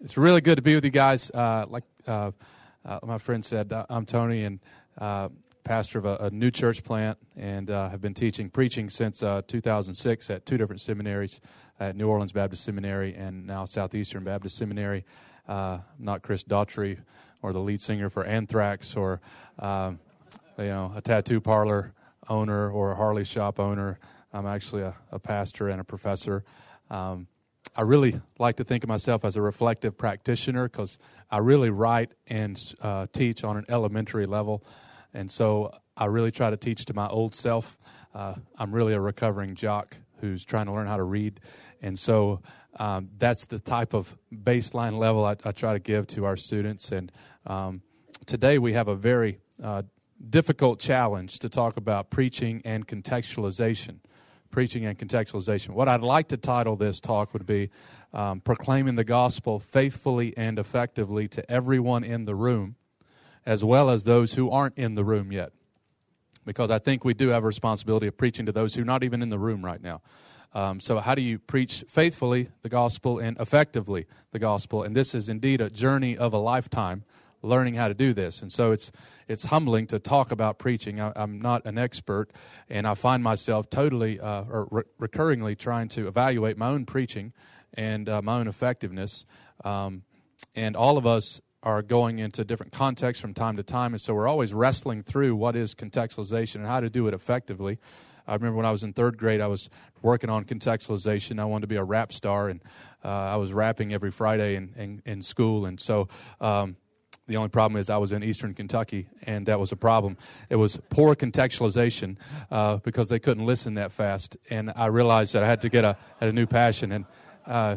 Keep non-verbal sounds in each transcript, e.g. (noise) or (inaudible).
it's really good to be with you guys. Uh, like uh, uh, my friend said, uh, I'm Tony and uh, pastor of a, a, new church plant, and uh, have been teaching, preaching since 2006 at two different seminaries, at New Orleans Baptist Seminary and now Southeastern Baptist Seminary. not Chris Daughtry or the lead singer for Anthrax or you know a tattoo parlor owner or a Harley shop owner. I'm actually a, a pastor and a professor. Um, I really like to think of myself as a reflective practitioner because I really write and uh, teach on an elementary level. And so I really try to teach to my old self. Uh, I'm really a recovering jock who's trying to learn how to read. And so um, that's the type of baseline level I, I, try to give to our students. And um, today we have a very uh, difficult challenge to talk about preaching and contextualization preaching and contextualization. What I'd like to title this talk would be um, Proclaiming the Gospel Faithfully and Effectively to Everyone in the Room, as well as those who aren't in the room yet. Because I think we do have a responsibility of preaching to those who are not even in the room right now. Um, so, how do you preach faithfully the gospel and effectively the gospel? And this is indeed a journey of a lifetime learning how to do this. And so it's it's humbling to talk about preaching. I, am not an expert, and I find myself totally uh, or re- recurringly trying to evaluate my own preaching and uh, my own effectiveness. Um, and all of us are going into different contexts from time to time, and so we're always wrestling through what is contextualization and how to do it effectively. I remember when I was in third grade, I was working on contextualization. I wanted to be a rap star, and uh, I was rapping every Friday in, in, in school. And so um, the only problem is I was in eastern Kentucky, and that was a problem. It was poor contextualization uh, because they couldn't listen that fast, and I realized that I had to get a, a new passion. And uh,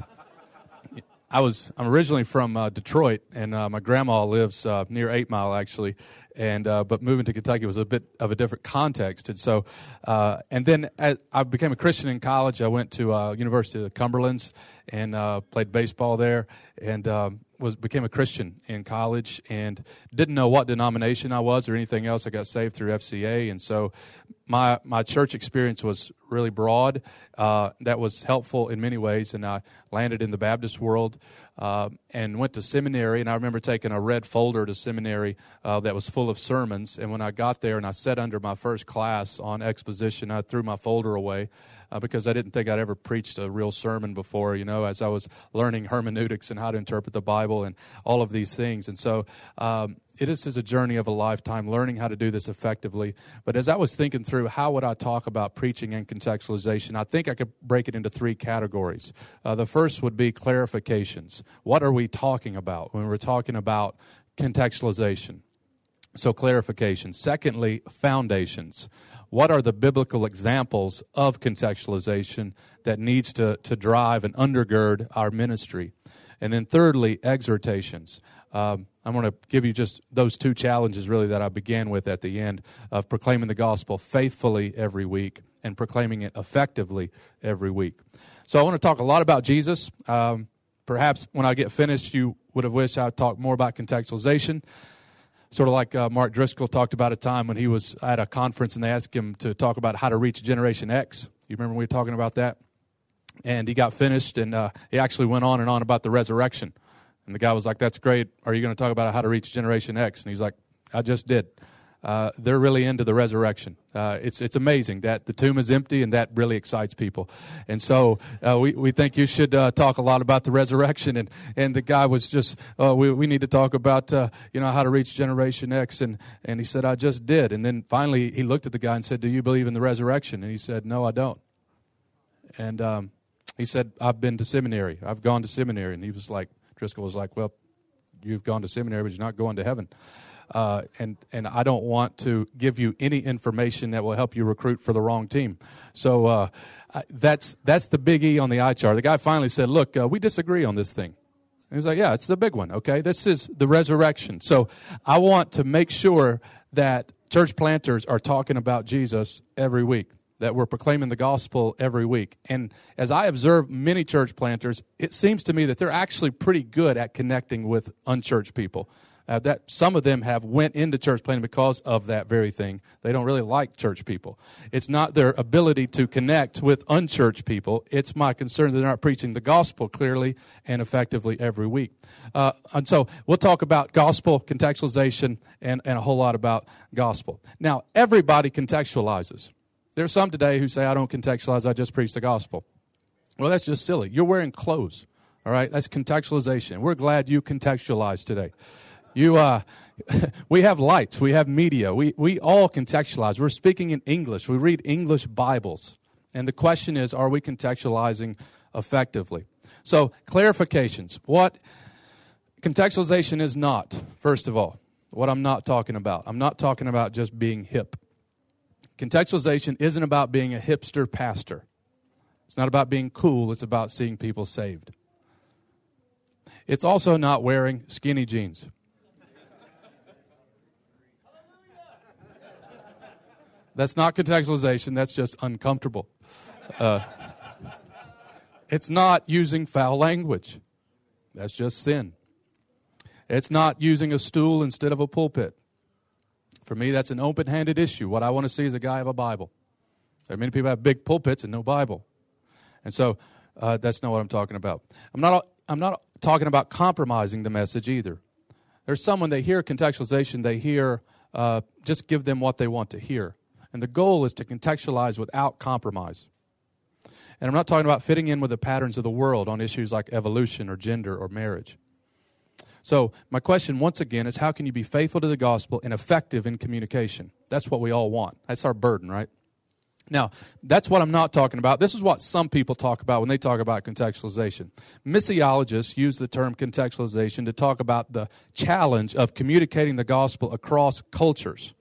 I was I'm originally from uh, Detroit, and uh, my grandma lives uh, near Eight Mile actually, and uh, but moving to Kentucky was a bit of a different context, and so and then I became a Christian in college. I went to University of Cumberland's and played baseball there, and um, was became a Christian in college and didn't know what denomination I was or anything else. I got saved through FCA, and so my my church experience was really broad. Uh, that was helpful in many ways, and I landed in the Baptist world uh, and went to seminary. And I remember taking a red folder to seminary uh, that was full of sermons. And when I got there and I sat under my first class on exposition, I threw my folder away uh, because I didn't think I'd ever preached a real sermon before, you know, as I was learning hermeneutics and how to interpret the Bible and all of these things. And so um, it is a journey of a lifetime learning how to do this effectively. But as I was thinking through how would I talk about preaching and contextualization, I think I could break it into three categories. Uh, the first would be clarifications. What are we talking about when we're talking about contextualization? So, clarification. Secondly, foundations what are the biblical examples of contextualization that needs to, to drive and undergird our ministry? And then thirdly, exhortations. Um, I'm going to give you just those two challenges really that I began with at the end of proclaiming the gospel faithfully every week and proclaiming it effectively every week. So I want to talk a lot about Jesus. Um, perhaps when I get finished, you would have wished I'd talk more about contextualization sort of like uh, Mark Driscoll talked about a time when he was at a conference and they asked him to talk about how to reach Generation X. You remember we were talking about that? And he got finished and uh, he actually went on and on about the resurrection. And the guy was like, That's great. Are you going to talk about how to reach Generation X? And he's like, I just did uh, they're really into the resurrection. Uh, it's it's amazing that the tomb is empty, and that really excites people. And so uh, we we think you should uh, talk a lot about the resurrection. And and the guy was just uh, we we need to talk about uh, you know how to reach Generation X. And and he said I just did. And then finally he looked at the guy and said, Do you believe in the resurrection? And he said, No, I don't. And um, he said, I've been to seminary. I've gone to seminary. And he was like, Driscoll was like, Well, you've gone to seminary, but you're not going to heaven. Uh, and and I don't want to give you any information that will help you recruit for the wrong team. So uh, that's that's the big E on the eye chart. The guy finally said, "Look, uh, we disagree on this thing." And he was like, "Yeah, it's the big one. Okay, this is the resurrection." So I want to make sure that church planters are talking about Jesus every week that we're proclaiming the gospel every week. And as I observe many church planters, it seems to me that they're actually pretty good at connecting with unchurched people. Uh, that some of them have went into church planting because of that very thing. They don't really like church people. It's not their ability to connect with unchurched people. It's my concern that they're not preaching the gospel clearly and effectively every week. Uh, and so we'll talk about gospel contextualization and, and a whole lot about gospel. Now, everybody contextualizes. There's some today who say, I don't contextualize, I just preach the gospel. Well, that's just silly. You're wearing clothes. All right, that's contextualization. We're glad you contextualized today. You, uh, (laughs) we have lights, we have media, we, we all contextualize. We're speaking in English, we read English Bibles. And the question is, are we contextualizing effectively? So, clarifications. What contextualization is not, first of all, what I'm not talking about. I'm not talking about just being hip. Contextualization isn't about being a hipster pastor. It's not about being cool, it's about seeing people saved. It's also not wearing skinny jeans. That's not contextualization, that's just uncomfortable. Uh, it's not using foul language. That's just sin. It's not using a stool instead of a pulpit. For me, that's an open handed issue. What I want to see is a guy have a Bible. There are many people have big pulpits and no Bible. And so uh, that's not what I'm talking about. I'm not, I'm not talking about compromising the message either. There's someone they hear contextualization, they hear uh, just give them what they want to hear. And the goal is to contextualize without compromise. And I'm not talking about fitting in with the patterns of the world on issues like evolution or gender or marriage. So, my question once again is how can you be faithful to the gospel and effective in communication? That's what we all want. That's our burden, right? Now, that's what I'm not talking about. This is what some people talk about when they talk about contextualization. Missiologists use the term contextualization to talk about the challenge of communicating the gospel across cultures.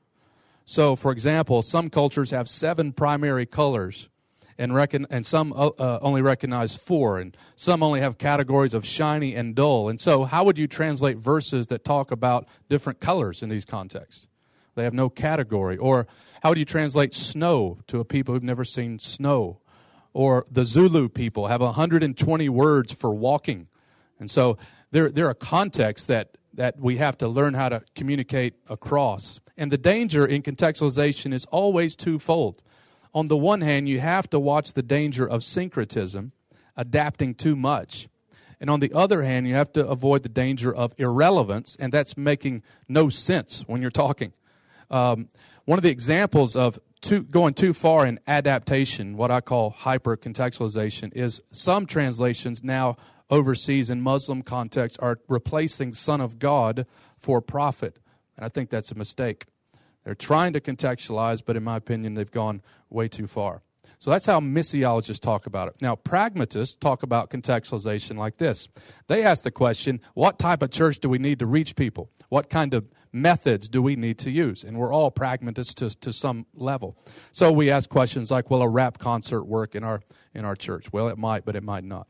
So, for example, some cultures have seven primary colors, and, reckon, and some uh, uh, only recognize four, and some only have categories of shiny and dull. And so, how would you translate verses that talk about different colors in these contexts? They have no category. Or how would you translate snow to a people who've never seen snow? Or the Zulu people have 120 words for walking. And so, there, there are contexts that, that we have to learn how to communicate across. And the danger in contextualization is always twofold. On the one hand, you have to watch the danger of syncretism, adapting too much. And on the other hand, you have to avoid the danger of irrelevance, and that's making no sense when you're talking. Um, one of the examples of too, going too far in adaptation, what I call hyper contextualization, is some translations now overseas in Muslim contexts are replacing Son of God for prophet. And I think that's a mistake. They're trying to contextualize, but in my opinion, they've gone way too far. So that's how missiologists talk about it. Now, pragmatists talk about contextualization like this. They ask the question, what type of church do we need to reach people? What kind of methods do we need to use? And we're all pragmatists to, to some level. So we ask questions like, will a rap concert work in our, in our church? Well, it might, but it might not.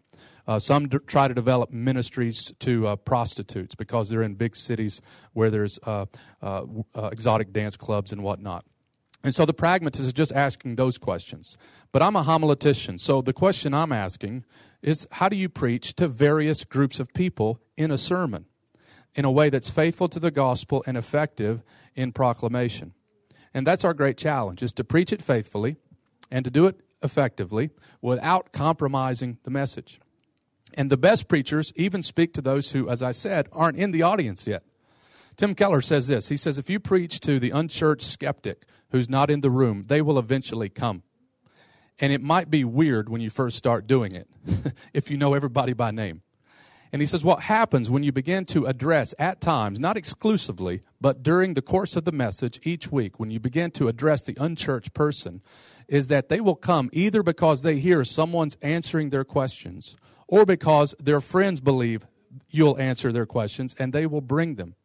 Uh, some d- try to develop ministries to uh, prostitutes because they're in big cities where there's uh, uh, uh, exotic dance clubs and whatnot. And so the pragmatist is just asking those questions. But I'm a homiletician, so the question I'm asking is how do you preach to various groups of people in a sermon in a way that's faithful to the gospel and effective in proclamation? And that's our great challenge is to preach it faithfully and to do it effectively without compromising the message. And the best preachers even speak to those who, as I said, aren't in the audience yet. Tim Keller says this He says, If you preach to the unchurched skeptic who's not in the room, they will eventually come. And it might be weird when you first start doing it, (laughs) if you know everybody by name. And he says, What happens when you begin to address at times, not exclusively, but during the course of the message each week, when you begin to address the unchurched person, is that they will come either because they hear someone's answering their questions or because their friends believe you'll answer their questions and they will bring them.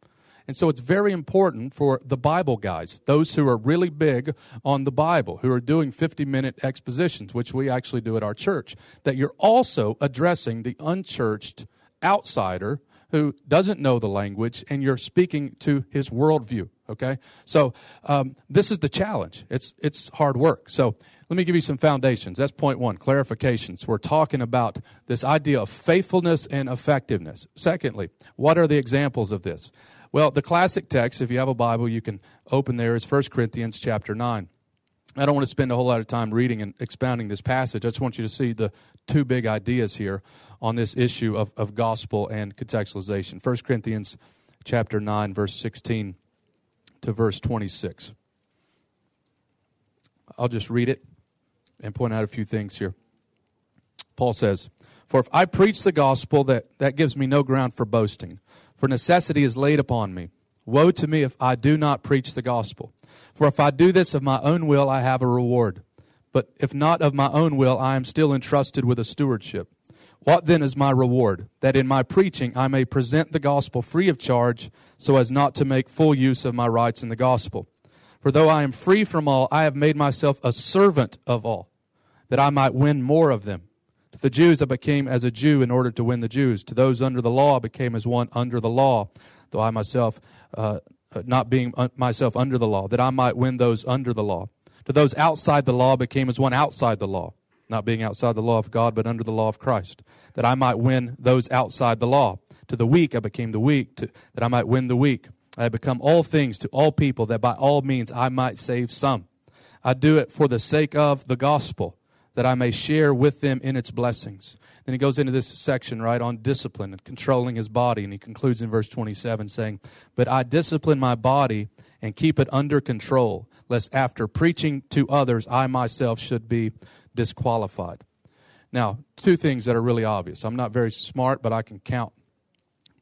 And so it's very important for the Bible guys, those who are really big on the Bible, who are doing 50 minute expositions, which we actually do at our church, that you're also addressing the unchurched outsider who doesn't know the language and you're speaking to his worldview. Okay? So um, this is the challenge. It's, it's hard work. So let me give you some foundations. That's point one clarifications. We're talking about this idea of faithfulness and effectiveness. Secondly, what are the examples of this? Well, the classic text, if you have a Bible, you can open there, is 1 Corinthians chapter 9. I don't want to spend a whole lot of time reading and expounding this passage. I just want you to see the two big ideas here on this issue of, of gospel and contextualization. 1 Corinthians chapter 9, verse 16 to verse 26. I'll just read it and point out a few things here. Paul says, For if I preach the gospel, that, that gives me no ground for boasting for necessity is laid upon me. Woe to me if I do not preach the gospel. For if I do this of my own will, I have a reward. But if not of my own will, I am still entrusted with a stewardship. What then is my reward? That in my preaching I may present the gospel free of charge, so as not to make full use of my rights in the gospel. For though I am free from all, I have made myself a servant of all, that I might win more of them. To the Jews I became as a Jew in order to win the Jews. To those under the law I became as one under the law, though I myself, uh, uh not being myself under the law, that I might win those under the law. To those outside the law I became as one outside the law, not being outside the law of God, but under the law of Christ, that I might win those outside the law. To the weak I became the weak, to, that I might win the weak. I have become all things to all people, that by all means I might save some. I do it for the sake of the gospel that I may share with them in its blessings. Then he goes into this section, right, on discipline and controlling his body. And he concludes in verse 27 saying, But I discipline my body and keep it under control, lest after preaching to others, I myself should be disqualified. Now, two things that are really obvious. I'm not very smart, but I can count.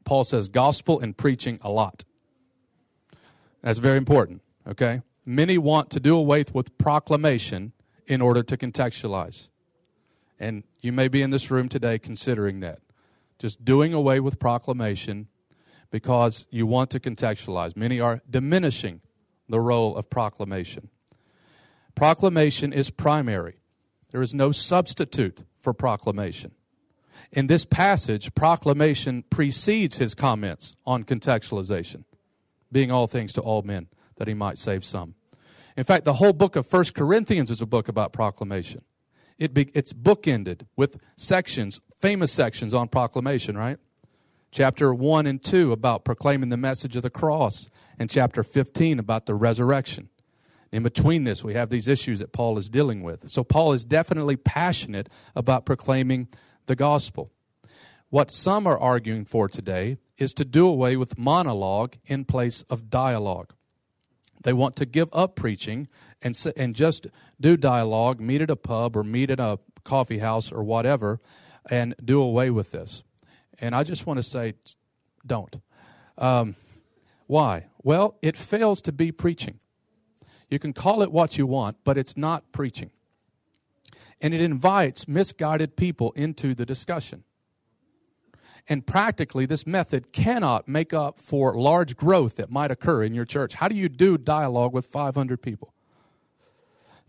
Paul says gospel and preaching a lot. That's very important, okay? Many want to do away with proclamation in order to contextualize. And you may be in this room today considering that. Just doing away with proclamation because you want to contextualize. Many are diminishing the role of proclamation. Proclamation is primary, there is no substitute for proclamation. In this passage, proclamation precedes his comments on contextualization, being all things to all men, that he might save some. In fact, the whole book of First Corinthians is a book about proclamation. It be, it's bookended with sections, famous sections on proclamation, right? Chapter 1 and 2 about proclaiming the message of the cross, and chapter 15 about the resurrection. In between this, we have these issues that Paul is dealing with. So, Paul is definitely passionate about proclaiming the gospel. What some are arguing for today is to do away with monologue in place of dialogue. They want to give up preaching and, and just do dialogue, meet at a pub or meet at a coffee house or whatever, and do away with this. And I just want to say, don't. Um, why? Well, it fails to be preaching. You can call it what you want, but it's not preaching. And it invites misguided people into the discussion. And practically, this method cannot make up for large growth that might occur in your church. How do you do dialogue with 500 people?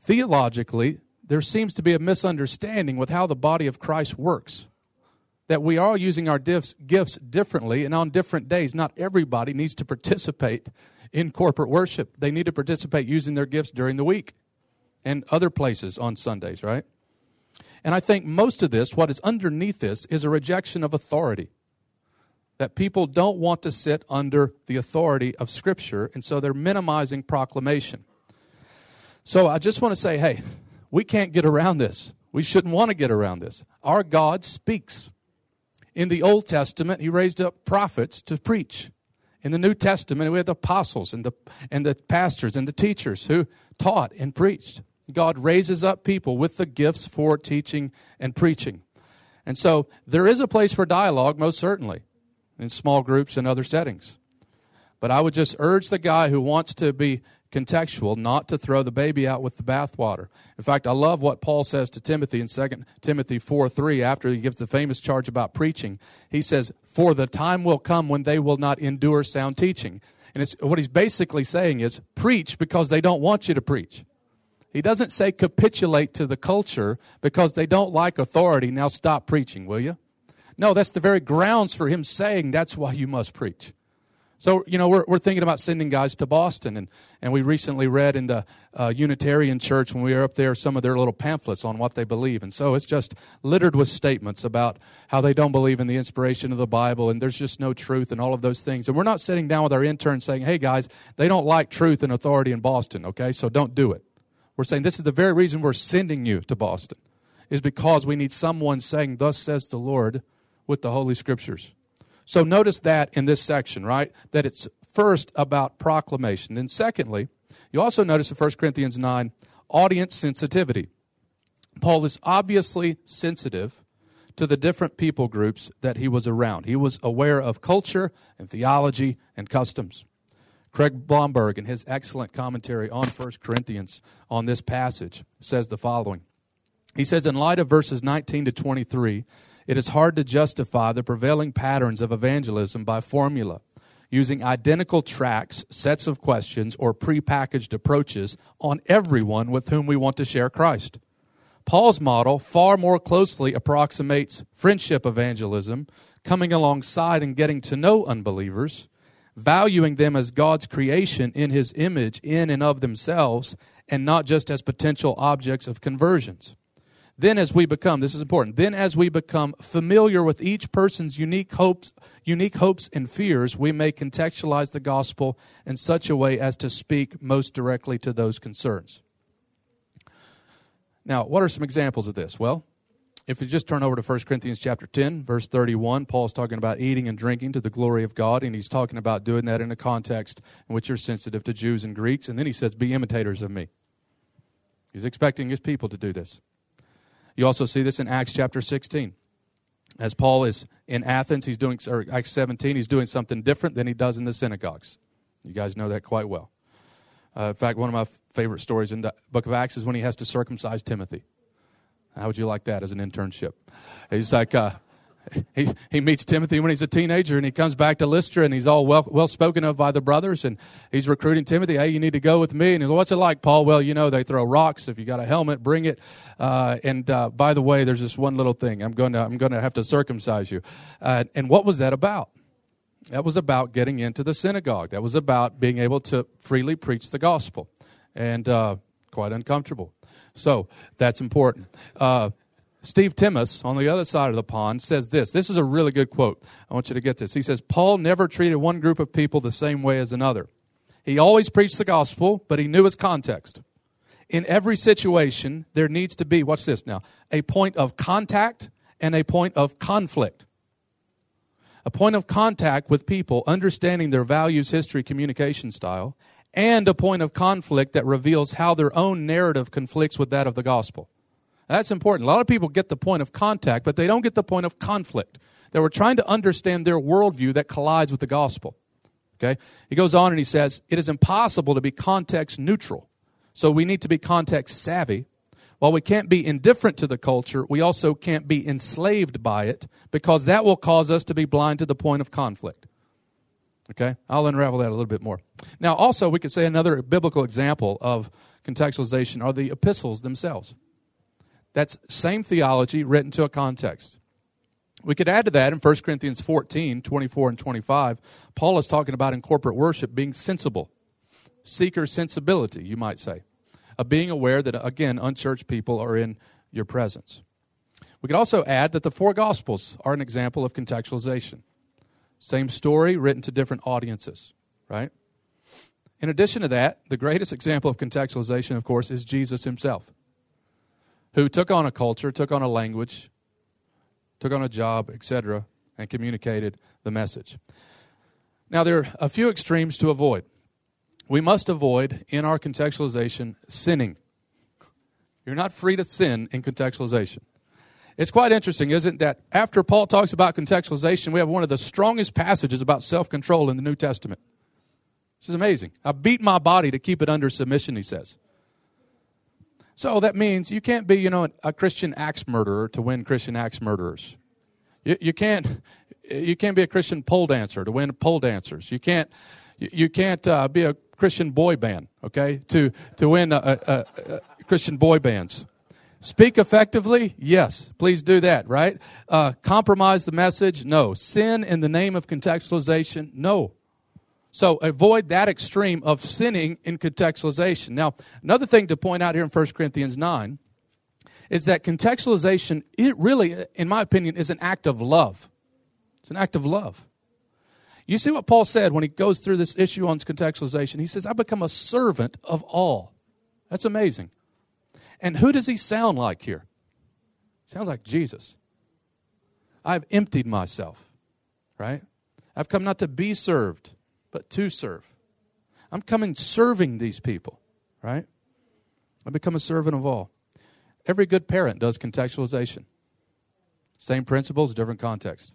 Theologically, there seems to be a misunderstanding with how the body of Christ works. That we are using our gifts, differently and on different days. Not everybody needs to participate in corporate worship. They need to participate using their gifts during the week and other places on Sundays, right? And I think most of this, what is underneath this, is a rejection of authority. That people don't want to sit under the authority of Scripture, and so they're minimizing proclamation. So I just want to say hey, we can't get around this. We shouldn't want to get around this. Our God speaks. In the Old Testament, He raised up prophets to preach. In the New Testament, we had the apostles and the, and the pastors and the teachers who taught and preached. God raises up people with the gifts for teaching and preaching. And so there is a place for dialogue, most certainly, in small groups and other settings. But I would just urge the guy who wants to be contextual not to throw the baby out with the bathwater. In fact, I love what Paul says to Timothy in 2 Timothy 4 3 after he gives the famous charge about preaching. He says, For the time will come when they will not endure sound teaching. And it's, what he's basically saying is, preach because they don't want you to preach. He doesn't say capitulate to the culture because they don't like authority. Now stop preaching, will you? No, that's the very grounds for him saying that's why you must preach. So, you know, we're, we're thinking about sending guys to Boston. And, and we recently read in the uh, Unitarian Church when we were up there some of their little pamphlets on what they believe. And so it's just littered with statements about how they don't believe in the inspiration of the Bible and there's just no truth and all of those things. And we're not sitting down with our interns saying, hey, guys, they don't like truth and authority in Boston, okay? So don't do it. We're saying this is the very reason we're sending you to Boston, is because we need someone saying, Thus says the Lord, with the Holy Scriptures. So notice that in this section, right? That it's first about proclamation. Then, secondly, you also notice in 1 Corinthians 9 audience sensitivity. Paul is obviously sensitive to the different people groups that he was around. He was aware of culture and theology and customs. Craig Blomberg, in his excellent commentary on 1 Corinthians on this passage, says the following. He says, In light of verses 19 to 23, it is hard to justify the prevailing patterns of evangelism by formula, using identical tracts, sets of questions, or prepackaged approaches on everyone with whom we want to share Christ. Paul's model far more closely approximates friendship evangelism, coming alongside and getting to know unbelievers, valuing them as God's creation in his image in and of themselves, and not just as potential objects of conversions. Then, as we become, this is important, then as we become familiar with each person's unique hopes, unique hopes and fears, we may contextualize the gospel in such a way as to speak most directly to those concerns. Now, what are some examples of this? Well, if you just turn over to 1 Corinthians chapter 10, verse 31, Paul's talking about eating and drinking to the glory of God, and he's talking about doing that in a context in which you're sensitive to Jews and Greeks. And then he says, Be imitators of me. He's expecting his people to do this. You also see this in Acts chapter 16. As Paul is in Athens, he's doing, or Acts 17, he's doing something different than he does in the synagogues. You guys know that quite well. Uh, in fact, one of my favorite stories in the book of Acts is when he has to circumcise Timothy. How would you like that as an internship? He's like, uh, he, he meets Timothy when he's a teenager and he comes back to Lystra and he's all well, well spoken of by the brothers and he's recruiting Timothy. Hey, you need to go with me. And he's, what's it like, Paul? Well, you know, they throw rocks. If you got a helmet, bring it. Uh, and, uh, by the way, there's this one little thing. I'm going to, I'm going to have to circumcise you. Uh, and what was that about? That was about getting into the synagogue. That was about being able to freely preach the gospel and, uh, quite uncomfortable. So that's important. Uh, Steve Timmis, on the other side of the pond, says this. This is a really good quote. I want you to get this. He says, Paul never treated one group of people the same way as another. He always preached the gospel, but he knew his context. In every situation, there needs to be, watch this now, a point of contact and a point of conflict. A point of contact with people, understanding their values, history, communication style, and a point of conflict that reveals how their own narrative conflicts with that of the gospel. That's important. A lot of people get the point of contact, but they don't get the point of conflict. They were trying to understand their worldview that collides with the gospel. Okay? He goes on and he says, It is impossible to be context neutral. So we need to be context savvy. While we can't be indifferent to the culture, we also can't be enslaved by it because that will cause us to be blind to the point of conflict. Okay? I'll unravel that a little bit more. Now, also, we could say another biblical example of contextualization are the epistles themselves. That's same theology written to a context. We could add to that in 1 Corinthians 14, 24 and 25, Paul is talking about in corporate worship being sensible. Seeker sensibility, you might say. Of being aware that, again, unchurched people are in your presence. We could also add that the four Gospels are an example of contextualization. Same story written to different audiences, right? In addition to that, the greatest example of contextualization, of course, is Jesus himself who took on a culture, took on a language, took on a job, etc., and communicated the message. Now, there are a few extremes to avoid. We must avoid, in our contextualization, sinning. You're not free to sin in contextualization. It's quite interesting, isn't it, that after Paul talks about contextualization, we have one of the strongest passages about self control in the New Testament. This is amazing. I beat my body to keep it under submission, he says. So that means you can't be, you know, a Christian axe murderer to win Christian axe murderers. You, you can't, you can't be a Christian pole dancer to win pole dancers. You can't, you can't uh, be a Christian boy band, okay, to to win a, a, a Christian boy bands. Speak effectively? Yes. Please do that, right? Uh, compromise the message? No. Sin in the name of contextualization? No. So avoid that extreme of sinning in contextualization. Now, another thing to point out here in 1 Corinthians 9 is that contextualization, it really, in my opinion, is an act of love. It's an act of love. You see what Paul said when he goes through this issue on contextualization? He says, I become a servant of all. That's amazing. And who does he sound like here? Sounds like Jesus. I've emptied myself, right? I've come not to be served, but to serve. I'm coming serving these people, right? I become a servant of all. Every good parent does contextualization. Same principles, different context,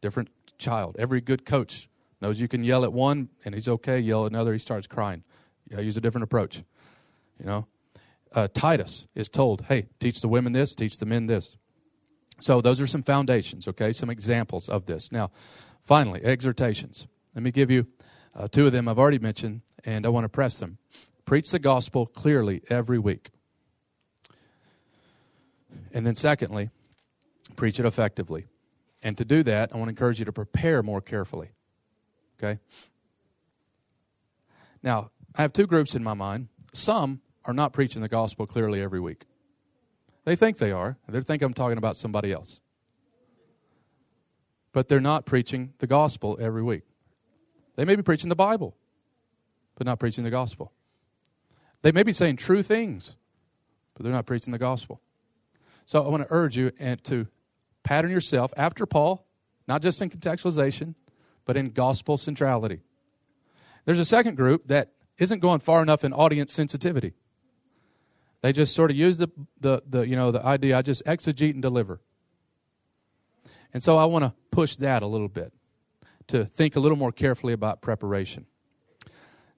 different child. Every good coach knows you can yell at one and he's okay, yell at another, he starts crying. You use a different approach. You know? Uh, Titus is told, hey, teach the women this, teach the men this. So those are some foundations, okay, some examples of this. Now, finally, exhortations. Let me give you uh, two of them I've already mentioned, and I want to press them. Preach the gospel clearly every week. And then, secondly, preach it effectively. And to do that, I want to encourage you to prepare more carefully. Okay? Now, I have two groups in my mind. Some are not preaching the gospel clearly every week. They think they are. They think I'm talking about somebody else. But they're not preaching the gospel every week. They may be preaching the Bible, but not preaching the gospel. They may be saying true things, but they're not preaching the gospel. So I want to urge you and to pattern yourself after Paul, not just in contextualization, but in gospel centrality. There's a second group that isn't going far enough in audience sensitivity. They just sort of use the, the, the you know the idea I just exegete and deliver. And so I want to push that a little bit to think a little more carefully about preparation.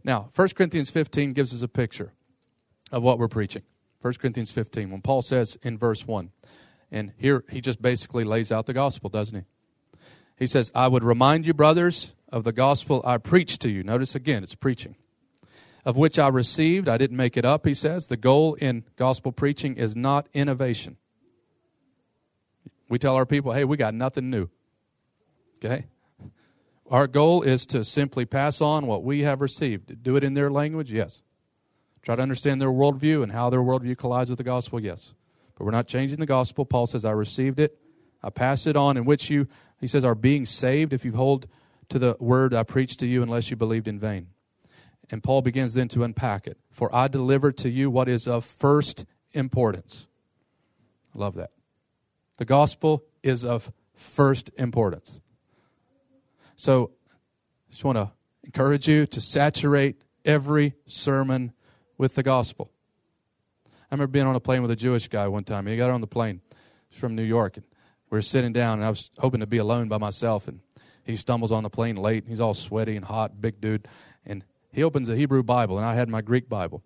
Now, 1 Corinthians 15 gives us a picture of what we're preaching. 1 Corinthians 15, when Paul says in verse 1, and here he just basically lays out the gospel, doesn't he? He says, I would remind you, brothers, of the gospel I preached to you. Notice again, it's preaching. Of which I received, I didn't make it up, he says. The goal in gospel preaching is not innovation. We tell our people, hey, we got nothing new. Okay? Our goal is to simply pass on what we have received. Do it in their language? Yes. Try to understand their worldview and how their worldview collides with the gospel? Yes. But we're not changing the gospel. Paul says, I received it. I pass it on, in which you, he says, are being saved if you hold to the word I preached to you unless you believed in vain. And Paul begins then to unpack it. For I delivered to you what is of first importance. Love that. The gospel is of first importance. So I just want to encourage you to saturate every sermon with the gospel. I remember being on a plane with a Jewish guy one time. He got on the plane. He's from New York. And we were sitting down, and I was hoping to be alone by myself. And he stumbles on the plane late. He's all sweaty and hot, big dude. And he opens a Hebrew Bible, and I had my Greek Bible.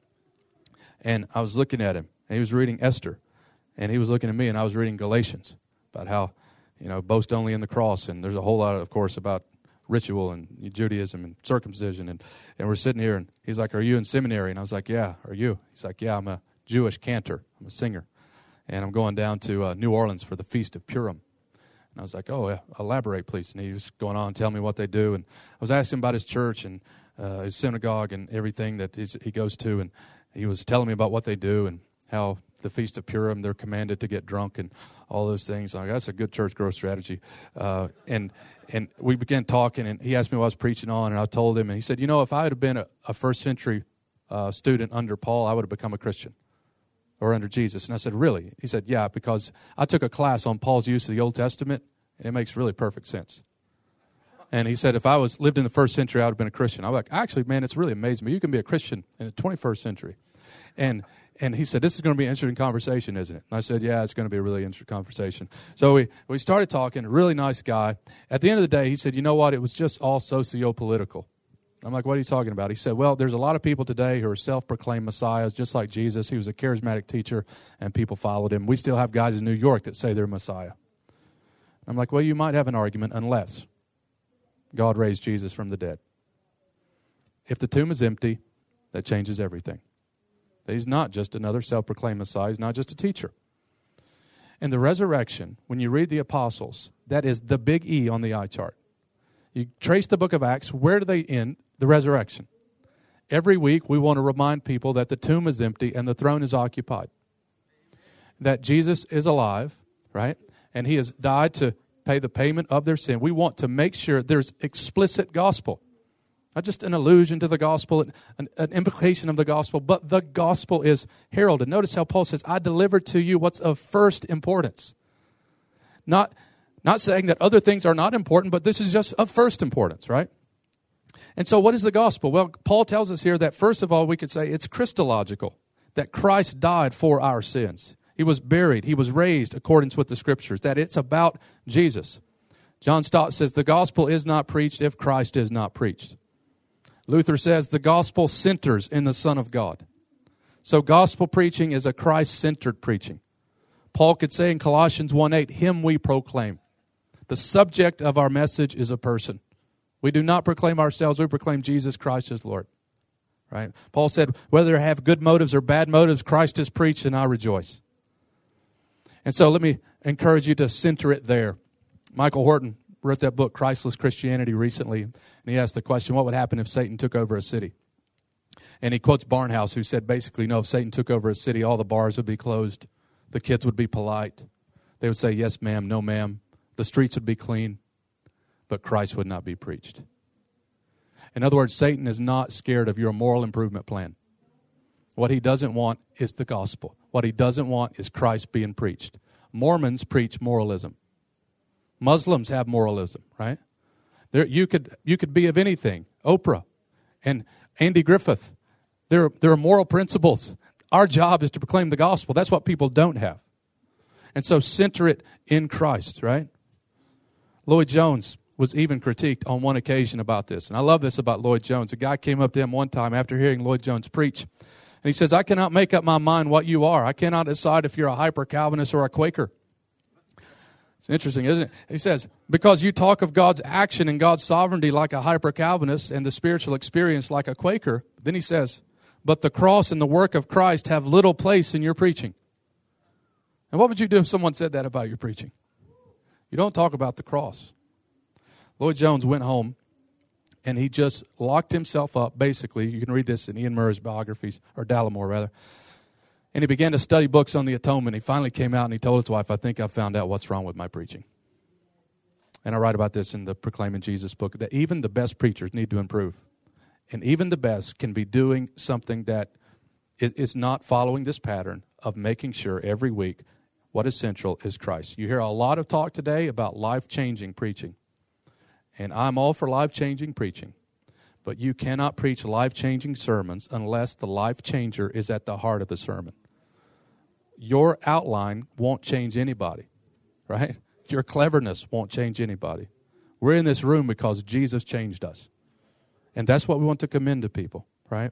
And I was looking at him, and he was reading Esther. And he was looking at me, and I was reading Galatians about how, you know, boast only in the cross. And there's a whole lot, of course, about ritual and Judaism and circumcision. And, and we're sitting here, and he's like, Are you in seminary? And I was like, Yeah, are you? He's like, Yeah, I'm a Jewish cantor, I'm a singer. And I'm going down to uh, New Orleans for the Feast of Purim. And I was like, Oh, yeah, elaborate, please. And he was going on, telling me what they do. And I was asking about his church and uh, his synagogue and everything that he goes to. And he was telling me about what they do and how the Feast of Purim, they're commanded to get drunk and all those things. Like, that's a good church growth strategy. Uh, and and we began talking, and he asked me what I was preaching on, and I told him, and he said, "You know, if I had been a, a first century uh, student under Paul, I would have become a Christian, or under Jesus." And I said, "Really?" He said, "Yeah, because I took a class on Paul's use of the Old Testament, and it makes really perfect sense." And he said, "If I was lived in the first century, I would have been a Christian." I was like, "Actually, man, it's really amazing me. You can be a Christian in the 21st century," and and he said, This is going to be an interesting conversation, isn't it? And I said, Yeah, it's going to be a really interesting conversation. So we, we started talking, a really nice guy. At the end of the day, he said, You know what? It was just all socio political. I'm like, What are you talking about? He said, Well, there's a lot of people today who are self proclaimed messiahs, just like Jesus. He was a charismatic teacher, and people followed him. We still have guys in New York that say they're Messiah. I'm like, Well, you might have an argument unless God raised Jesus from the dead. If the tomb is empty, that changes everything. He's not just another self proclaimed Messiah, he's not just a teacher. And the resurrection, when you read the apostles, that is the big E on the eye chart. You trace the book of Acts, where do they end? the resurrection. Every week, we want to remind people that the tomb is empty and the throne is occupied. That Jesus is alive, right? And he has died to pay the payment of their sin. We want to make sure there's explicit gospel. Not just an allusion to the gospel, an, an, implication of the gospel, but the gospel is heralded. Notice how Paul says, I delivered to you what's of first importance. Not, not saying that other things are not important, but this is just of first importance, right? And so, what is the gospel? Well, Paul tells us here that first of all, we could say it's Christological, that Christ died for our sins. He was buried, he was raised according with the scriptures, that it's about Jesus. John Stott says the gospel is not preached if Christ is not preached. Luther says the gospel centers in the Son of God. So, gospel preaching is a Christ centered preaching. Paul could say in Colossians 1 8, Him we proclaim. The subject of our message is a person. We do not proclaim ourselves, we proclaim Jesus Christ as Lord. Right? Paul said, whether I have good motives or bad motives, Christ is preached and I rejoice. And so let me encourage you to center it there. Michael Horton wrote that book, Christless Christianity, recently, and he asked the question, what would happen if Satan took over a city? And he quotes Barnhouse, who said basically, no, if Satan took over a city, all the bars would be closed, the kids would be polite. They would say, yes, ma'am, no, ma'am. The streets would be clean, but Christ would not be preached. In other words, Satan is not scared of your moral improvement plan. What he doesn't want is the gospel. What he doesn't want is Christ being preached. Mormons preach moralism. Muslims have moralism, right? There, you could you could be of anything. Oprah and Andy Griffith. There, there are moral principles. Our job is to proclaim the gospel. That's what people don't have. And so center it in Christ, right? Lloyd Jones was even critiqued on one occasion about this. And I love this about Lloyd Jones. A guy came up to him one time after hearing Lloyd Jones preach. And he says, I cannot make up my mind what you are. I cannot decide if you're a hyper Calvinist or a Quaker. It's interesting, isn't it? He says, because you talk of God's action and God's sovereignty like a hyper Calvinist and the spiritual experience like a Quaker, then he says, but the cross and the work of Christ have little place in your preaching. And what would you do if someone said that about your preaching? You don't talk about the cross. Lloyd Jones went home and he just locked himself up, basically. You can read this in Iain Murray's biographies, or Dallimore, rather. And he began to study books on the atonement. He finally came out and he told his wife, I think I've found out what's wrong with my preaching. And I write about this in the Proclaiming Jesus book that even the best preachers need to improve. And even the best can be doing something that is not following this pattern of making sure every week what is central is Christ. You hear a lot of talk today about life changing preaching. And I'm all for life changing preaching. But you cannot preach life changing sermons unless the life changer is at the heart of the sermon. Your outline won't change anybody, right? (laughs) Your cleverness won't change anybody. We're in this room because Jesus changed us. And that's what we want to commend to people, right?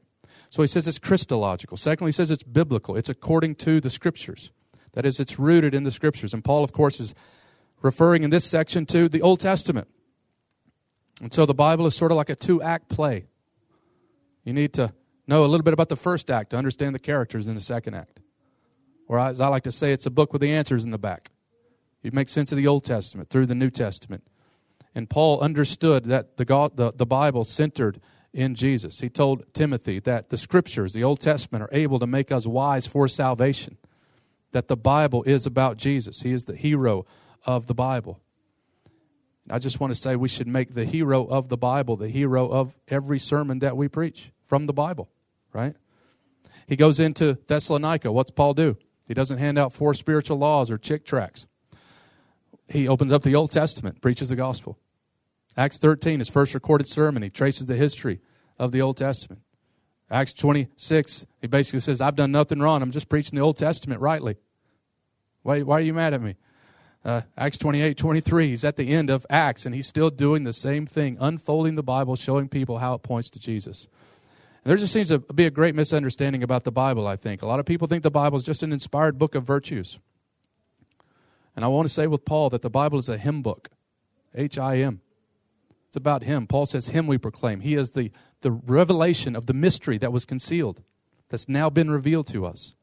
So he says it's Christological. Secondly, he says it's biblical. It's according to the scriptures. That is, it's rooted in the scriptures. And Paul, of course, is referring in this section to the Old Testament. And so the Bible is sort of like a two act play. You need to know a little bit about the first act to understand the characters in the second act. Or, as I like to say, it's a book with the answers in the back. You make sense of the Old Testament through the New Testament. And Paul understood that the, God, the, the Bible centered in Jesus. He told Timothy that the scriptures, the Old Testament, are able to make us wise for salvation that the Bible is about Jesus. He is the hero of the Bible. I just want to say we should make the hero of the Bible the hero of every sermon that we preach from the Bible, right? He goes into Thessalonica. What's Paul do? He doesn't hand out four spiritual laws or chick tracts. He opens up the Old Testament, preaches the gospel. Acts 13, his first recorded sermon, he traces the history of the Old Testament. Acts 26, he basically says, I've done nothing wrong. I'm just preaching the Old Testament rightly. Why, why are you mad at me? Uh, Acts 28, 23, he's at the end of Acts and he's still doing the same thing, unfolding the Bible, showing people how it points to Jesus. There just seems to be a great misunderstanding about the Bible, I think. A lot of people think the Bible is just an inspired book of virtues. And I want to say with Paul that the Bible is a hymn book, H I M. It's about him. Paul says, Him we proclaim. He is the, the revelation of the mystery that was concealed, that's now been revealed to us.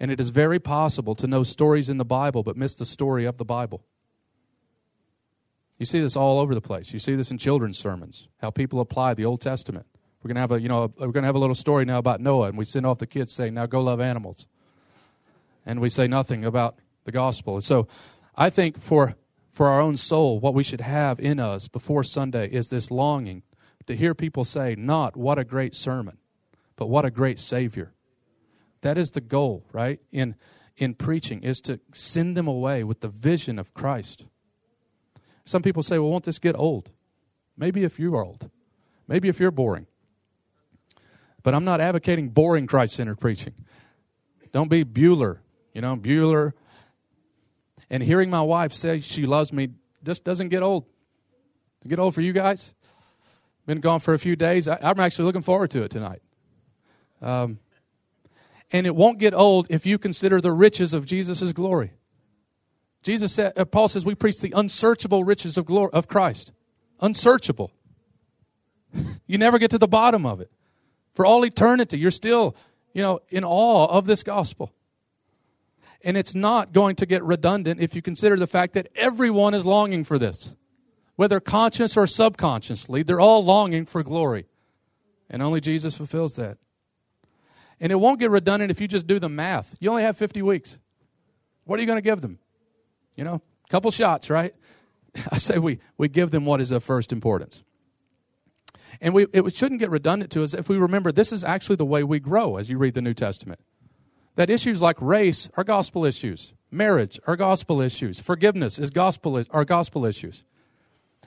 And it is very possible to know stories in the Bible but miss the story of the Bible. You see this all over the place. You see this in children's sermons, how people apply the Old Testament. We're going to have a, you know, we're to have a little story now about Noah, and we send off the kids saying, now go love animals. And we say nothing about the gospel. And so I think for, for our own soul, what we should have in us before Sunday is this longing to hear people say, not what a great sermon, but what a great Savior. That is the goal, right? In, in preaching, is to send them away with the vision of Christ. Some people say, well, won't this get old? Maybe if you're old. Maybe if you're boring. But I'm not advocating boring Christ centered preaching. Don't be Bueller. You know, Bueller. And hearing my wife say she loves me just doesn't get old. Get old for you guys? Been gone for a few days. I, am actually looking forward to it tonight. Um, and it won't get old if you consider the riches of Jesus' glory. Jesus said, uh, Paul says, we preach the unsearchable riches of glory of Christ. Unsearchable. (laughs) you never get to the bottom of it. For all eternity, you're still, you know, in awe of this gospel. And it's not going to get redundant if you consider the fact that everyone is longing for this. Whether conscious or subconsciously, they're all longing for glory. And only Jesus fulfills that. And it won't get redundant if you just do the math. You only have 50 weeks. What are you going to give them? You know, a couple shots, right? (laughs) I say we, we give them what is of first importance. And we, it shouldn't get redundant to us if we remember this is actually the way we grow as you read the New Testament. That issues like race are gospel issues, marriage are gospel issues, forgiveness is gospel are gospel issues.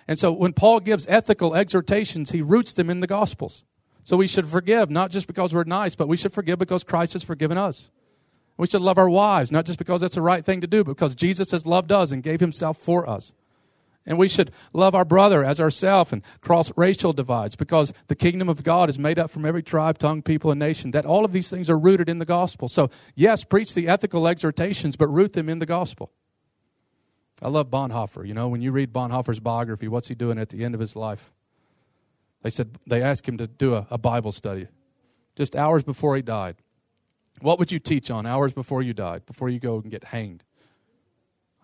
And so when Paul gives ethical exhortations, he roots them in the gospels. So we should forgive not just because we're nice, but we should forgive because Christ has forgiven us. We should love our wives, not just because that's the right thing to do, but because Jesus has loved us and gave himself for us. And we should love our brother as ourselves and cross racial divides because the kingdom of God is made up from every tribe, tongue, people, and nation. That all of these things are rooted in the gospel. So, yes, preach the ethical exhortations, but root them in the gospel. I love Bonhoeffer. You know, when you read Bonhoeffer's biography, what's he doing at the end of his life? They said they asked him to do a, a Bible study just hours before he died. What would you teach on hours before you died, before you go and get hanged?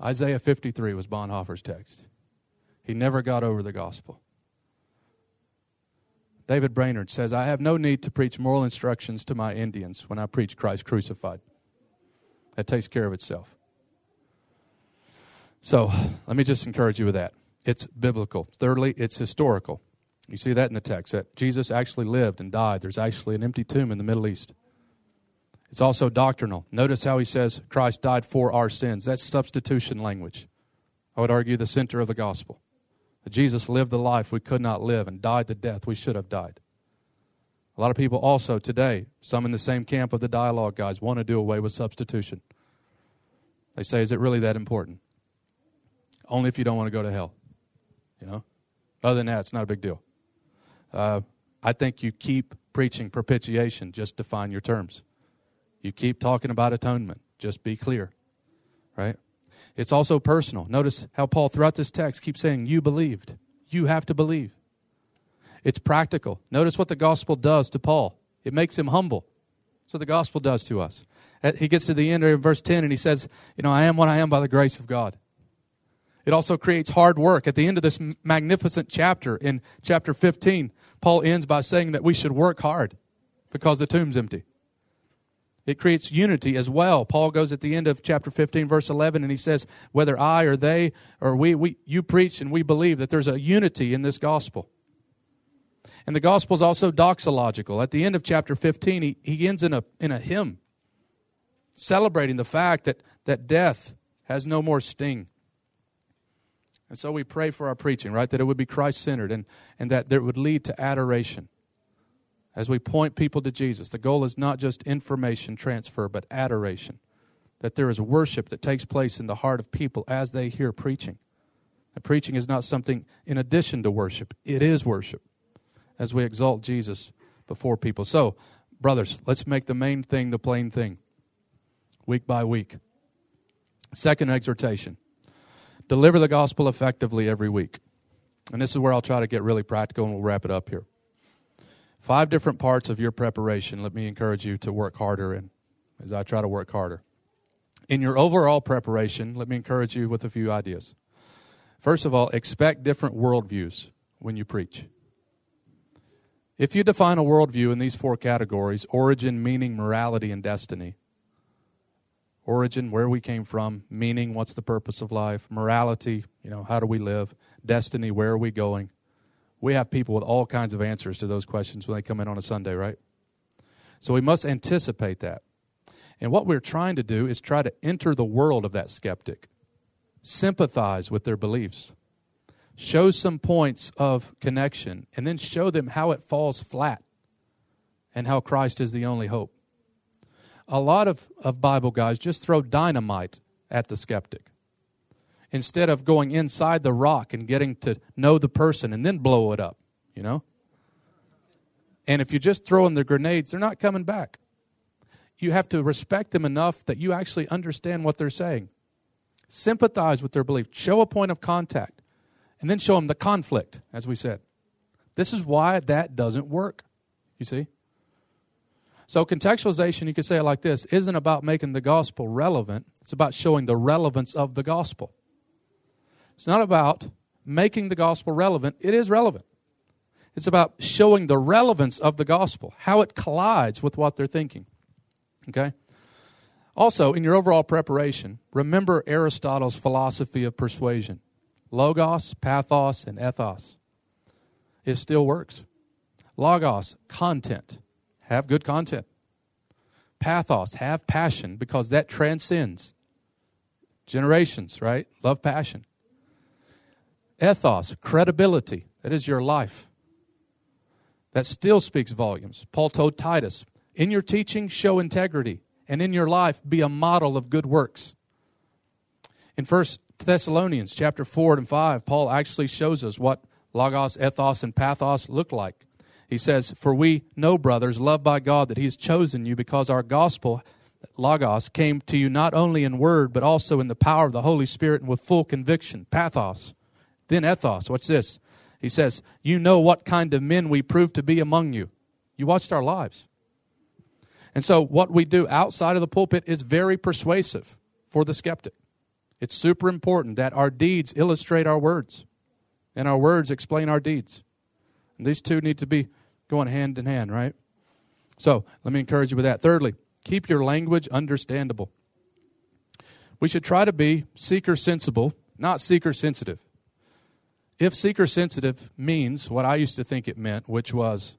Isaiah 53 was Bonhoeffer's text. He never got over the gospel. David Brainerd says, I have no need to preach moral instructions to my Indians when I preach Christ crucified. That takes care of itself. So let me just encourage you with that. It's biblical. Thirdly, it's historical. You see that in the text that Jesus actually lived and died. There's actually an empty tomb in the Middle East. It's also doctrinal. Notice how he says Christ died for our sins. That's substitution language. I would argue the center of the gospel. Jesus lived the life we could not live and died the death we should have died. A lot of people also today, some in the same camp of the dialogue guys, want to do away with substitution. They say, is it really that important? Only if you don't want to go to hell. You know? Other than that, it's not a big deal. Uh, I think you keep preaching propitiation, just define your terms. You keep talking about atonement, just be clear. Right? It's also personal. Notice how Paul, throughout this text, keeps saying, You believed. You have to believe. It's practical. Notice what the gospel does to Paul it makes him humble. So the gospel does to us. Uh, he gets to the end of verse 10 and he says, You know, I am what I am by the grace of God. It also creates hard work. At the end of this magnificent chapter, in chapter 15, Paul ends by saying that we should work hard because the tomb's empty. It creates unity as well. Paul goes at the end of chapter 15, verse 11, and he says, Whether I or they or we, we you preach and we believe that there's a unity in this gospel. And the gospel is also doxological. At the end of chapter 15, he, he ends in a, in a hymn celebrating the fact that, that death has no more sting. And so we pray for our preaching, right? That it would be Christ centered and, and that it would lead to adoration as we point people to Jesus. The goal is not just information transfer, but adoration. That there is worship that takes place in the heart of people as they hear preaching. And preaching is not something in addition to worship, it is worship as we exalt Jesus before people. So, brothers, let's make the main thing the plain thing, week by week. Second exhortation deliver the gospel effectively every week. And this is where I'll try to get really practical and we'll wrap it up here. Five different parts of your preparation. Let me encourage you to work harder in as I try to work harder. In your overall preparation, let me encourage you with a few ideas. First of all, expect different worldviews when you preach. If you define a worldview in these four categories origin, meaning, morality, and destiny origin, where we came from, meaning, what's the purpose of life, morality, you know, how do we live, destiny, where are we going? We have people with all kinds of answers to those questions when they come in on a Sunday, right? So we must anticipate that. And what we're trying to do is try to enter the world of that skeptic, sympathize with their beliefs, show some points of connection, and then show them how it falls flat and how Christ is the only hope. A lot of, of Bible guys just throw dynamite at the skeptic instead of going inside the rock and getting to know the person and then blow it up, you know? And if you're just throw in the grenades, they're not coming back. You have to respect them enough that you actually understand what they're saying. Sympathize with their belief. Show a point of contact. And then show them the conflict, as we said. This is why that doesn't work. You see? So, contextualization, you could say it like this isn't about making the gospel relevant, it's about showing the relevance of the gospel. It's not about making the gospel relevant, it is relevant. It's about showing the relevance of the gospel, how it collides with what they're thinking. Okay? Also, in your overall preparation, remember Aristotle's philosophy of persuasion logos, pathos, and ethos. It still works. Logos, content. Have good content. Pathos, have passion because that transcends generations, right? Love passion. Ethos, credibility. That is your life. That still speaks volumes. Paul told Titus, in your teaching, show integrity, and in your life, be a model of good works. In First Thessalonians chapter 4 and 5, Paul actually shows us what logos, ethos, and pathos look like. He says, For we know, brothers, loved by God, that He has chosen you because our gospel, logos, came to you not only in word, but also in the power of the Holy Spirit and with full conviction. Pathos. Then ethos. What's this? He says, You know what kind of men we prove to be among you. You watched our lives. And so, what we do outside of the pulpit is very persuasive for the skeptic. It's super important that our deeds illustrate our words and our words explain our deeds. And these two need to be going hand in hand, right? So, let me encourage you with that. Thirdly, keep your language understandable. We should try to be seeker sensible, not seeker sensitive if seeker sensitive means what I used to think it meant, which was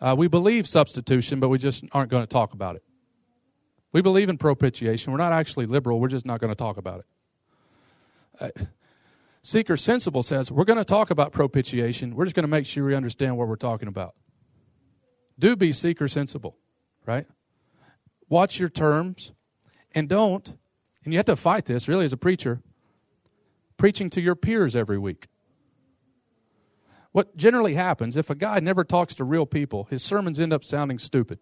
uh, we believe substitution, but we just aren't going to talk about it. We believe in propitiation. We're not actually liberal. We're just not going to talk about it. Uh, seeker sensible says we're going to talk about propitiation. We're just going to make sure we understand what we're talking about. Do be seeker sensible, right? Watch your terms and don't, and you have to fight this really as a preacher, preaching to your peers every week. What generally happens if a guy never talks to real people, his sermons end up sounding stupid.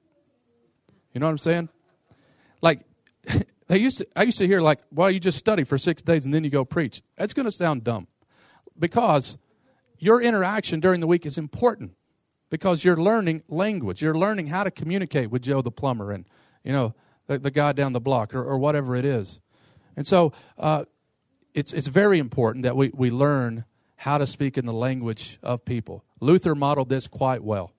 You know what I'm saying? Like (laughs) they used to, I used to hear like, well, you just study for six days and then you go preach. That's going to sound dumb, because your interaction during the week is important because you're learning language. You're learning how to communicate with Joe the plumber and you know the, the guy down the block or, or whatever it is. And so uh, it's it's very important that we we learn how to speak in the language of people. Luther modeled this quite well.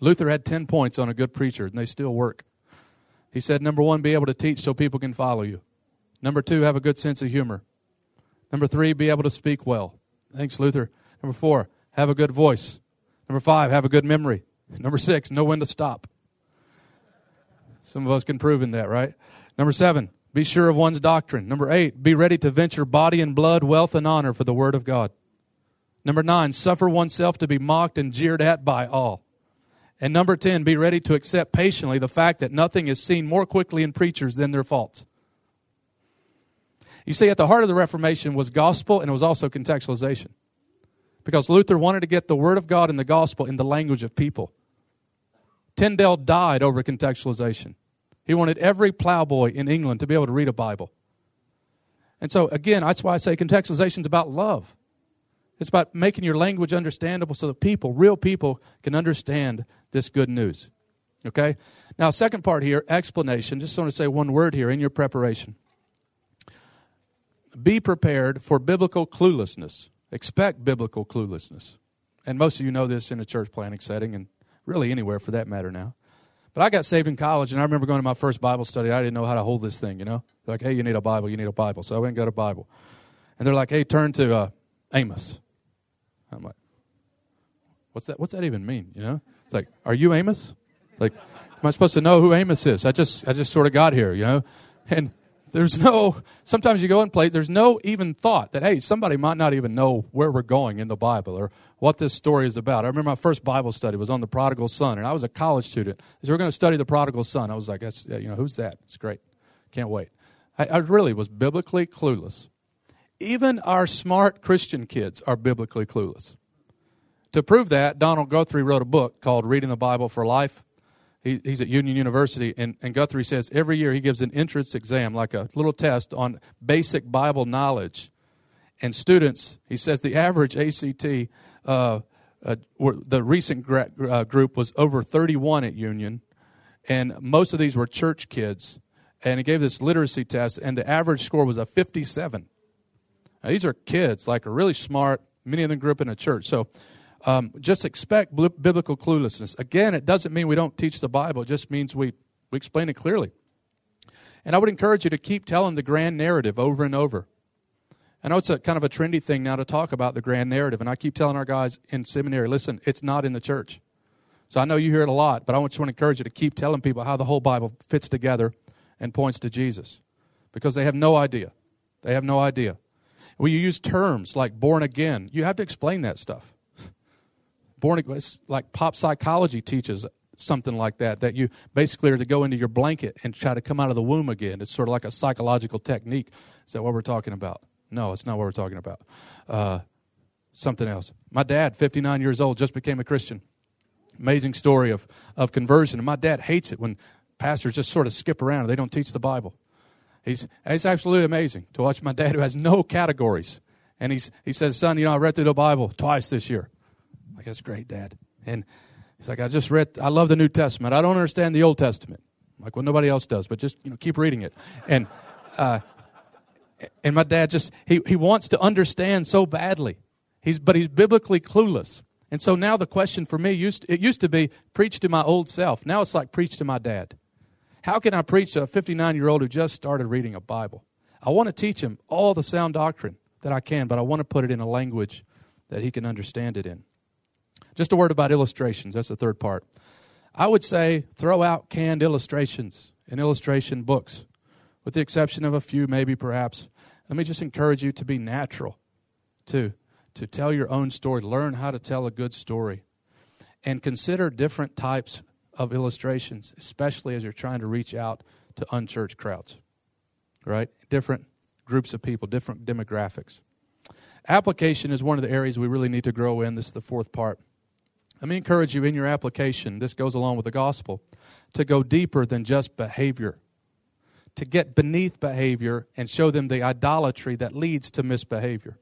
Luther had 10 points on a good preacher, and they still work. He said, number one, be able to teach so people can follow you. Number two, have a good sense of humor. Number three, be able to speak well. Thanks, Luther. Number four, have a good voice. Number five, have a good memory. Number six, know when to stop. Some of us can prove in that, right? Number seven, be sure of one's doctrine. Number eight, be ready to venture body and blood, wealth and honor for the word of God. Number nine, suffer oneself to be mocked and jeered at by all. And number 10, be ready to accept patiently the fact that nothing is seen more quickly in preachers than their faults. You see, at the heart of the Reformation was gospel and it was also contextualization. Because Luther wanted to get the Word of God and the gospel in the language of people. Tyndale died over contextualization. He wanted every plowboy in England to be able to read a Bible. And so, again, that's why I say contextualization is about love. It's about making your language understandable so that people, real people, can understand this good news. Okay? Now, second part here, explanation. Just want to say one word here in your preparation. be prepared for biblical cluelessness. Expect biblical cluelessness. And most of you know this in a church planning setting and really anywhere for that matter now. But I got saved in college, and I remember going to my first Bible study. I didn't know how to hold this thing, you know? Like, hey, you need a Bible, you need a Bible. So I went and got a Bible. And they're like, hey, turn to uh, Amos. I'm like, what's that? What's that even mean? You know? It's like, are you Amos? Like, am I supposed to know who Amos is? I just, I just sort of got here, you know? And there's no, sometimes you go and play, there's no even thought that, hey, somebody might not even know where we're going in the Bible or what this story is about. I remember my first Bible study was on the prodigal son, and I was a college student. So we're going to study the prodigal son. I was like, that's, you know, who's that? It's great. Can't wait. I, I really was biblically clueless. Even our smart Christian kids are biblically clueless. To prove that, Donald Guthrie wrote a book called Reading the Bible for Life. He, he's at Union University, and, and Guthrie says every year he gives an entrance exam, like a little test on basic Bible knowledge. And students, he says the average ACT, uh, uh, the recent gra- uh, group was over 31 at Union, and most of these were church kids. And he gave this literacy test, and the average score was a 57. Now, these are kids, like are really smart. Many of them grew up in a church. So um, just expect biblical cluelessness. Again, it doesn't mean we don't teach the Bible, it just means we, we explain it clearly. And I would encourage you to keep telling the grand narrative over and over. I know it's a kind of a trendy thing now to talk about the grand narrative, and I keep telling our guys in seminary, listen, it's not in the church. So I know you hear it a lot, but I just want to encourage you to keep telling people how the whole Bible fits together and points to Jesus because they have no idea. They have no idea. When you use terms like born again, you have to explain that stuff born it's like pop psychology teaches something like that that you basically are to go into your blanket and try to come out of the womb again. It's sort of like a psychological technique. Is that what we're talking about? No it's not what we're talking about. Uh, something else. My dad 59 years old just became a christian. Amazing story of, of conversion. And my dad hates it when pastors just sort of skip around. And they don't teach the bible. He's, it's absolutely amazing to watch my dad who has no categories. And he's, he says son you know i read through the bible twice this year like, that's great, Dad. And he's like, I just read, I love the New Testament. I don't understand the Old Testament. I'm like, well, nobody else does, but just, you know, keep reading it. And, uh, and my dad just, he, he wants to understand so badly. He's, but he's biblically clueless. And so now the question for me used, it used to be preach to my old self. Now it's like preach to my dad. How can I preach to a 59 year old who just started reading a Bible? I want to teach him all the sound doctrine that I can, but I want to put it in a language that he can understand it in. Just a word about illustrations. That's the third part. I would say throw out canned illustrations and illustration books, with the exception of a few, maybe perhaps. Let me just encourage you to be natural, to, to tell your own story. Learn how to tell a good story. And consider different types of illustrations, especially as you're trying to reach out to unchurched crowds, right? Different groups of people, different demographics. Application is one of the areas we really need to grow in. This is the fourth part. Let me encourage you in your application, this goes along with the gospel, to go deeper than just behavior, to get beneath behavior and show them the idolatry that leads to misbehavior,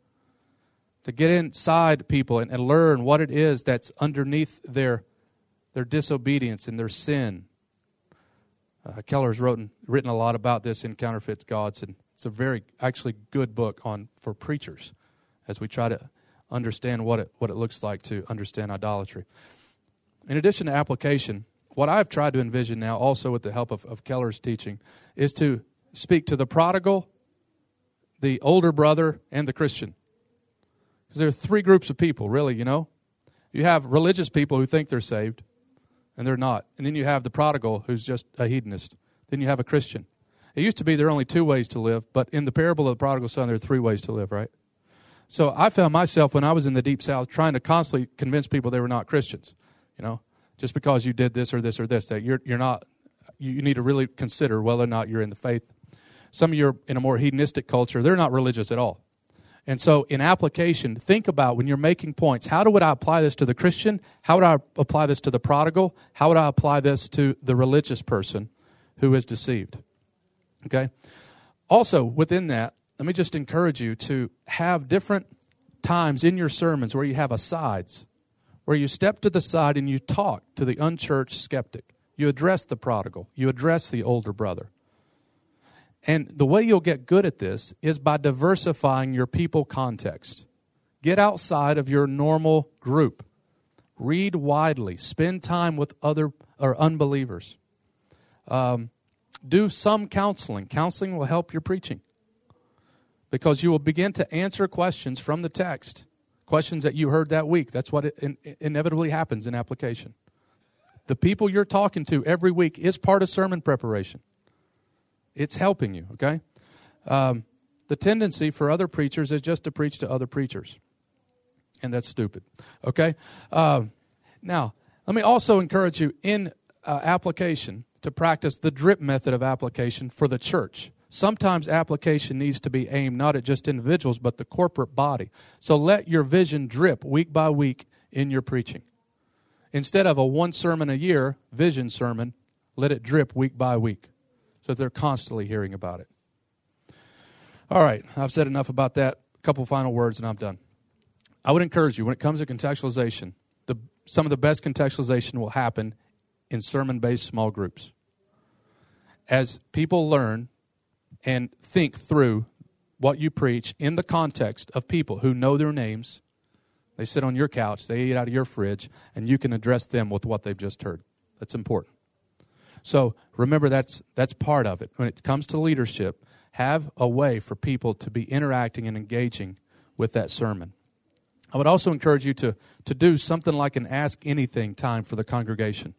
to get inside people and, and learn what it is that's underneath their, their disobedience and their sin. Uh, Keller's written, written a lot about this in Counterfeit Gods, and it's a very actually good book on for preachers as we try to understand what it, what it looks like to understand idolatry. In addition to application, what I've tried to envision now, also with the help of, of Keller's teaching, is to speak to the prodigal, the older brother, and the Christian. Because there are three groups of people, really, you know. You have religious people who think they're saved, and they're not. And then you have the prodigal who's just a hedonist. Then you have a Christian. It used to be there are only two ways to live, but in the parable of the prodigal son, there are three ways to live, right? So I found myself when I was in the deep south trying to constantly convince people they were not Christians. You know, just because you did this or this or this, that you're you're not. You need to really consider whether or not you're in the faith. Some of you are in a more hedonistic culture; they're not religious at all. And so, in application, think about when you're making points how would I apply this to the Christian? How would I apply this to the prodigal? How would I apply this to the religious person who is deceived? Okay? Also, within that, let me just encourage you to have different times in your sermons where you have asides, where you step to the side and you talk to the unchurched skeptic. You address the prodigal, you address the older brother. And the way you'll get good at this is by diversifying your people context. Get outside of your normal group. Read widely. Spend time with other or unbelievers. Um, do some counseling. Counseling will help your preaching because you will begin to answer questions from the text, questions that you heard that week. That's what in, inevitably happens in application. The people you're talking to every week is part of sermon preparation. It's helping you, okay? Um, the tendency for other preachers is just to preach to other preachers. And that's stupid, okay? Uh, now, let me also encourage you in uh, application to practice the drip method of application for the church. Sometimes application needs to be aimed not at just individuals, but the corporate body. So let your vision drip week by week in your preaching. Instead of a one sermon a year vision sermon, let it drip week by week so they're constantly hearing about it. All right, I've said enough about that. A couple final words and I'm done. I would encourage you when it comes to contextualization, the, some of the best contextualization will happen in sermon based small groups. As people learn and think through what you preach in the context of people who know their names, they sit on your couch, they eat out of your fridge, and you can address them with what they've just heard. That's important. So remember that's that's part of it. When it comes to leadership, have a way for people to be interacting and engaging with that sermon. I would also encourage you to, to do something like an ask anything time for the congregation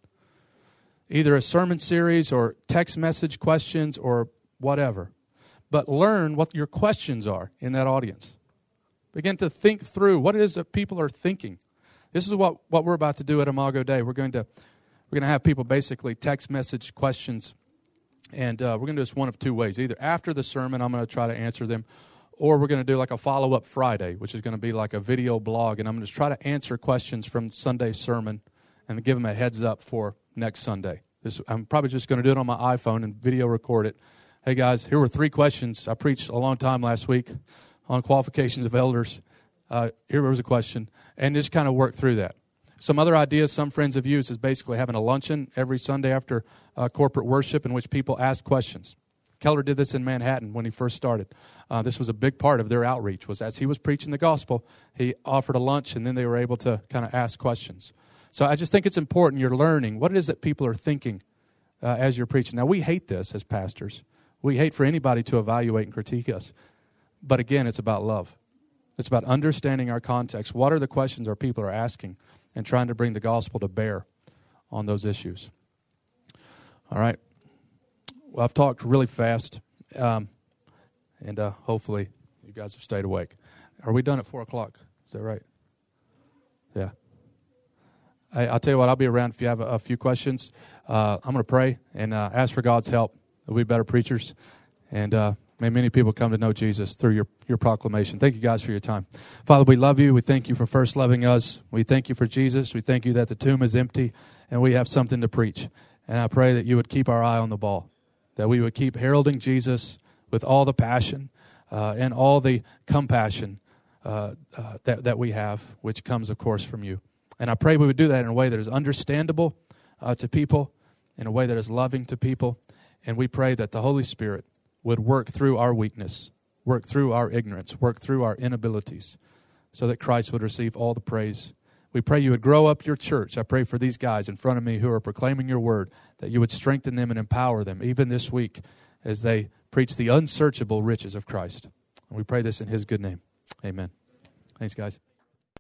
either a sermon series or text message questions or whatever. But learn what your questions are in that audience. Begin to think through what it is that people are thinking. This is what, what we're about to do at Imago Dei. We're going to we're going to have people basically text message questions, and uh, we're going to do this one of two ways. Either after the sermon, I'm going to try to answer them, or we're going to do like a follow up Friday, which is going to be like a video blog, and I'm going to try to answer questions from Sunday's sermon and give them a heads up for next Sunday. This, I'm probably just going to do it on my iPhone and video record it. Hey guys, here were three questions. I preached a long time last week on qualifications of elders. Uh, here was a question, and just kind of work through that. Some other ideas some friends have used is basically having a luncheon every Sunday after uh, corporate worship in which people ask questions. Keller did this in Manhattan when he first started. Uh, this was a big part of their outreach. Was as he was preaching the gospel, he offered a lunch, and then they were able to kind of ask questions. So I just think it's important you're learning what it is that people are thinking uh, as you're preaching. Now, we hate this as pastors. We hate for anybody to evaluate and critique us. But again, it's about love. It's about understanding our context. What are the questions our people are asking and trying to bring the gospel to bear on those issues? All right. Well, I've talked really fast, um, and uh, hopefully you guys have stayed awake. Are we done at 4 o'clock? Is that right? Yeah. I, will tell you what, I'll be around if you have a, a few questions. Uh, I'm going to pray and uh, ask for God's help. We'll be better preachers. And uh, may many people come to know Jesus through your, your proclamation. Thank you guys for your time. Father, we love you. We thank you for first loving us. We thank you for Jesus. We thank you that the tomb is empty and we have something to preach. And I pray that you would keep our eye on the ball, that we would keep heralding Jesus with all the passion uh, and all the compassion uh, uh, that, that we have, which comes, of course, from you. And I pray we would do that in a way that is understandable uh, to people, in a way that is loving to people. And we pray that the Holy Spirit would work through our weakness, work through our ignorance, work through our inabilities, so that Christ would receive all the praise. We pray you would grow up your church. I pray for these guys in front of me who are proclaiming your word, that you would strengthen them and empower them, even this week, as they preach the unsearchable riches of Christ. And we pray this in his good name. Amen. Thanks, guys.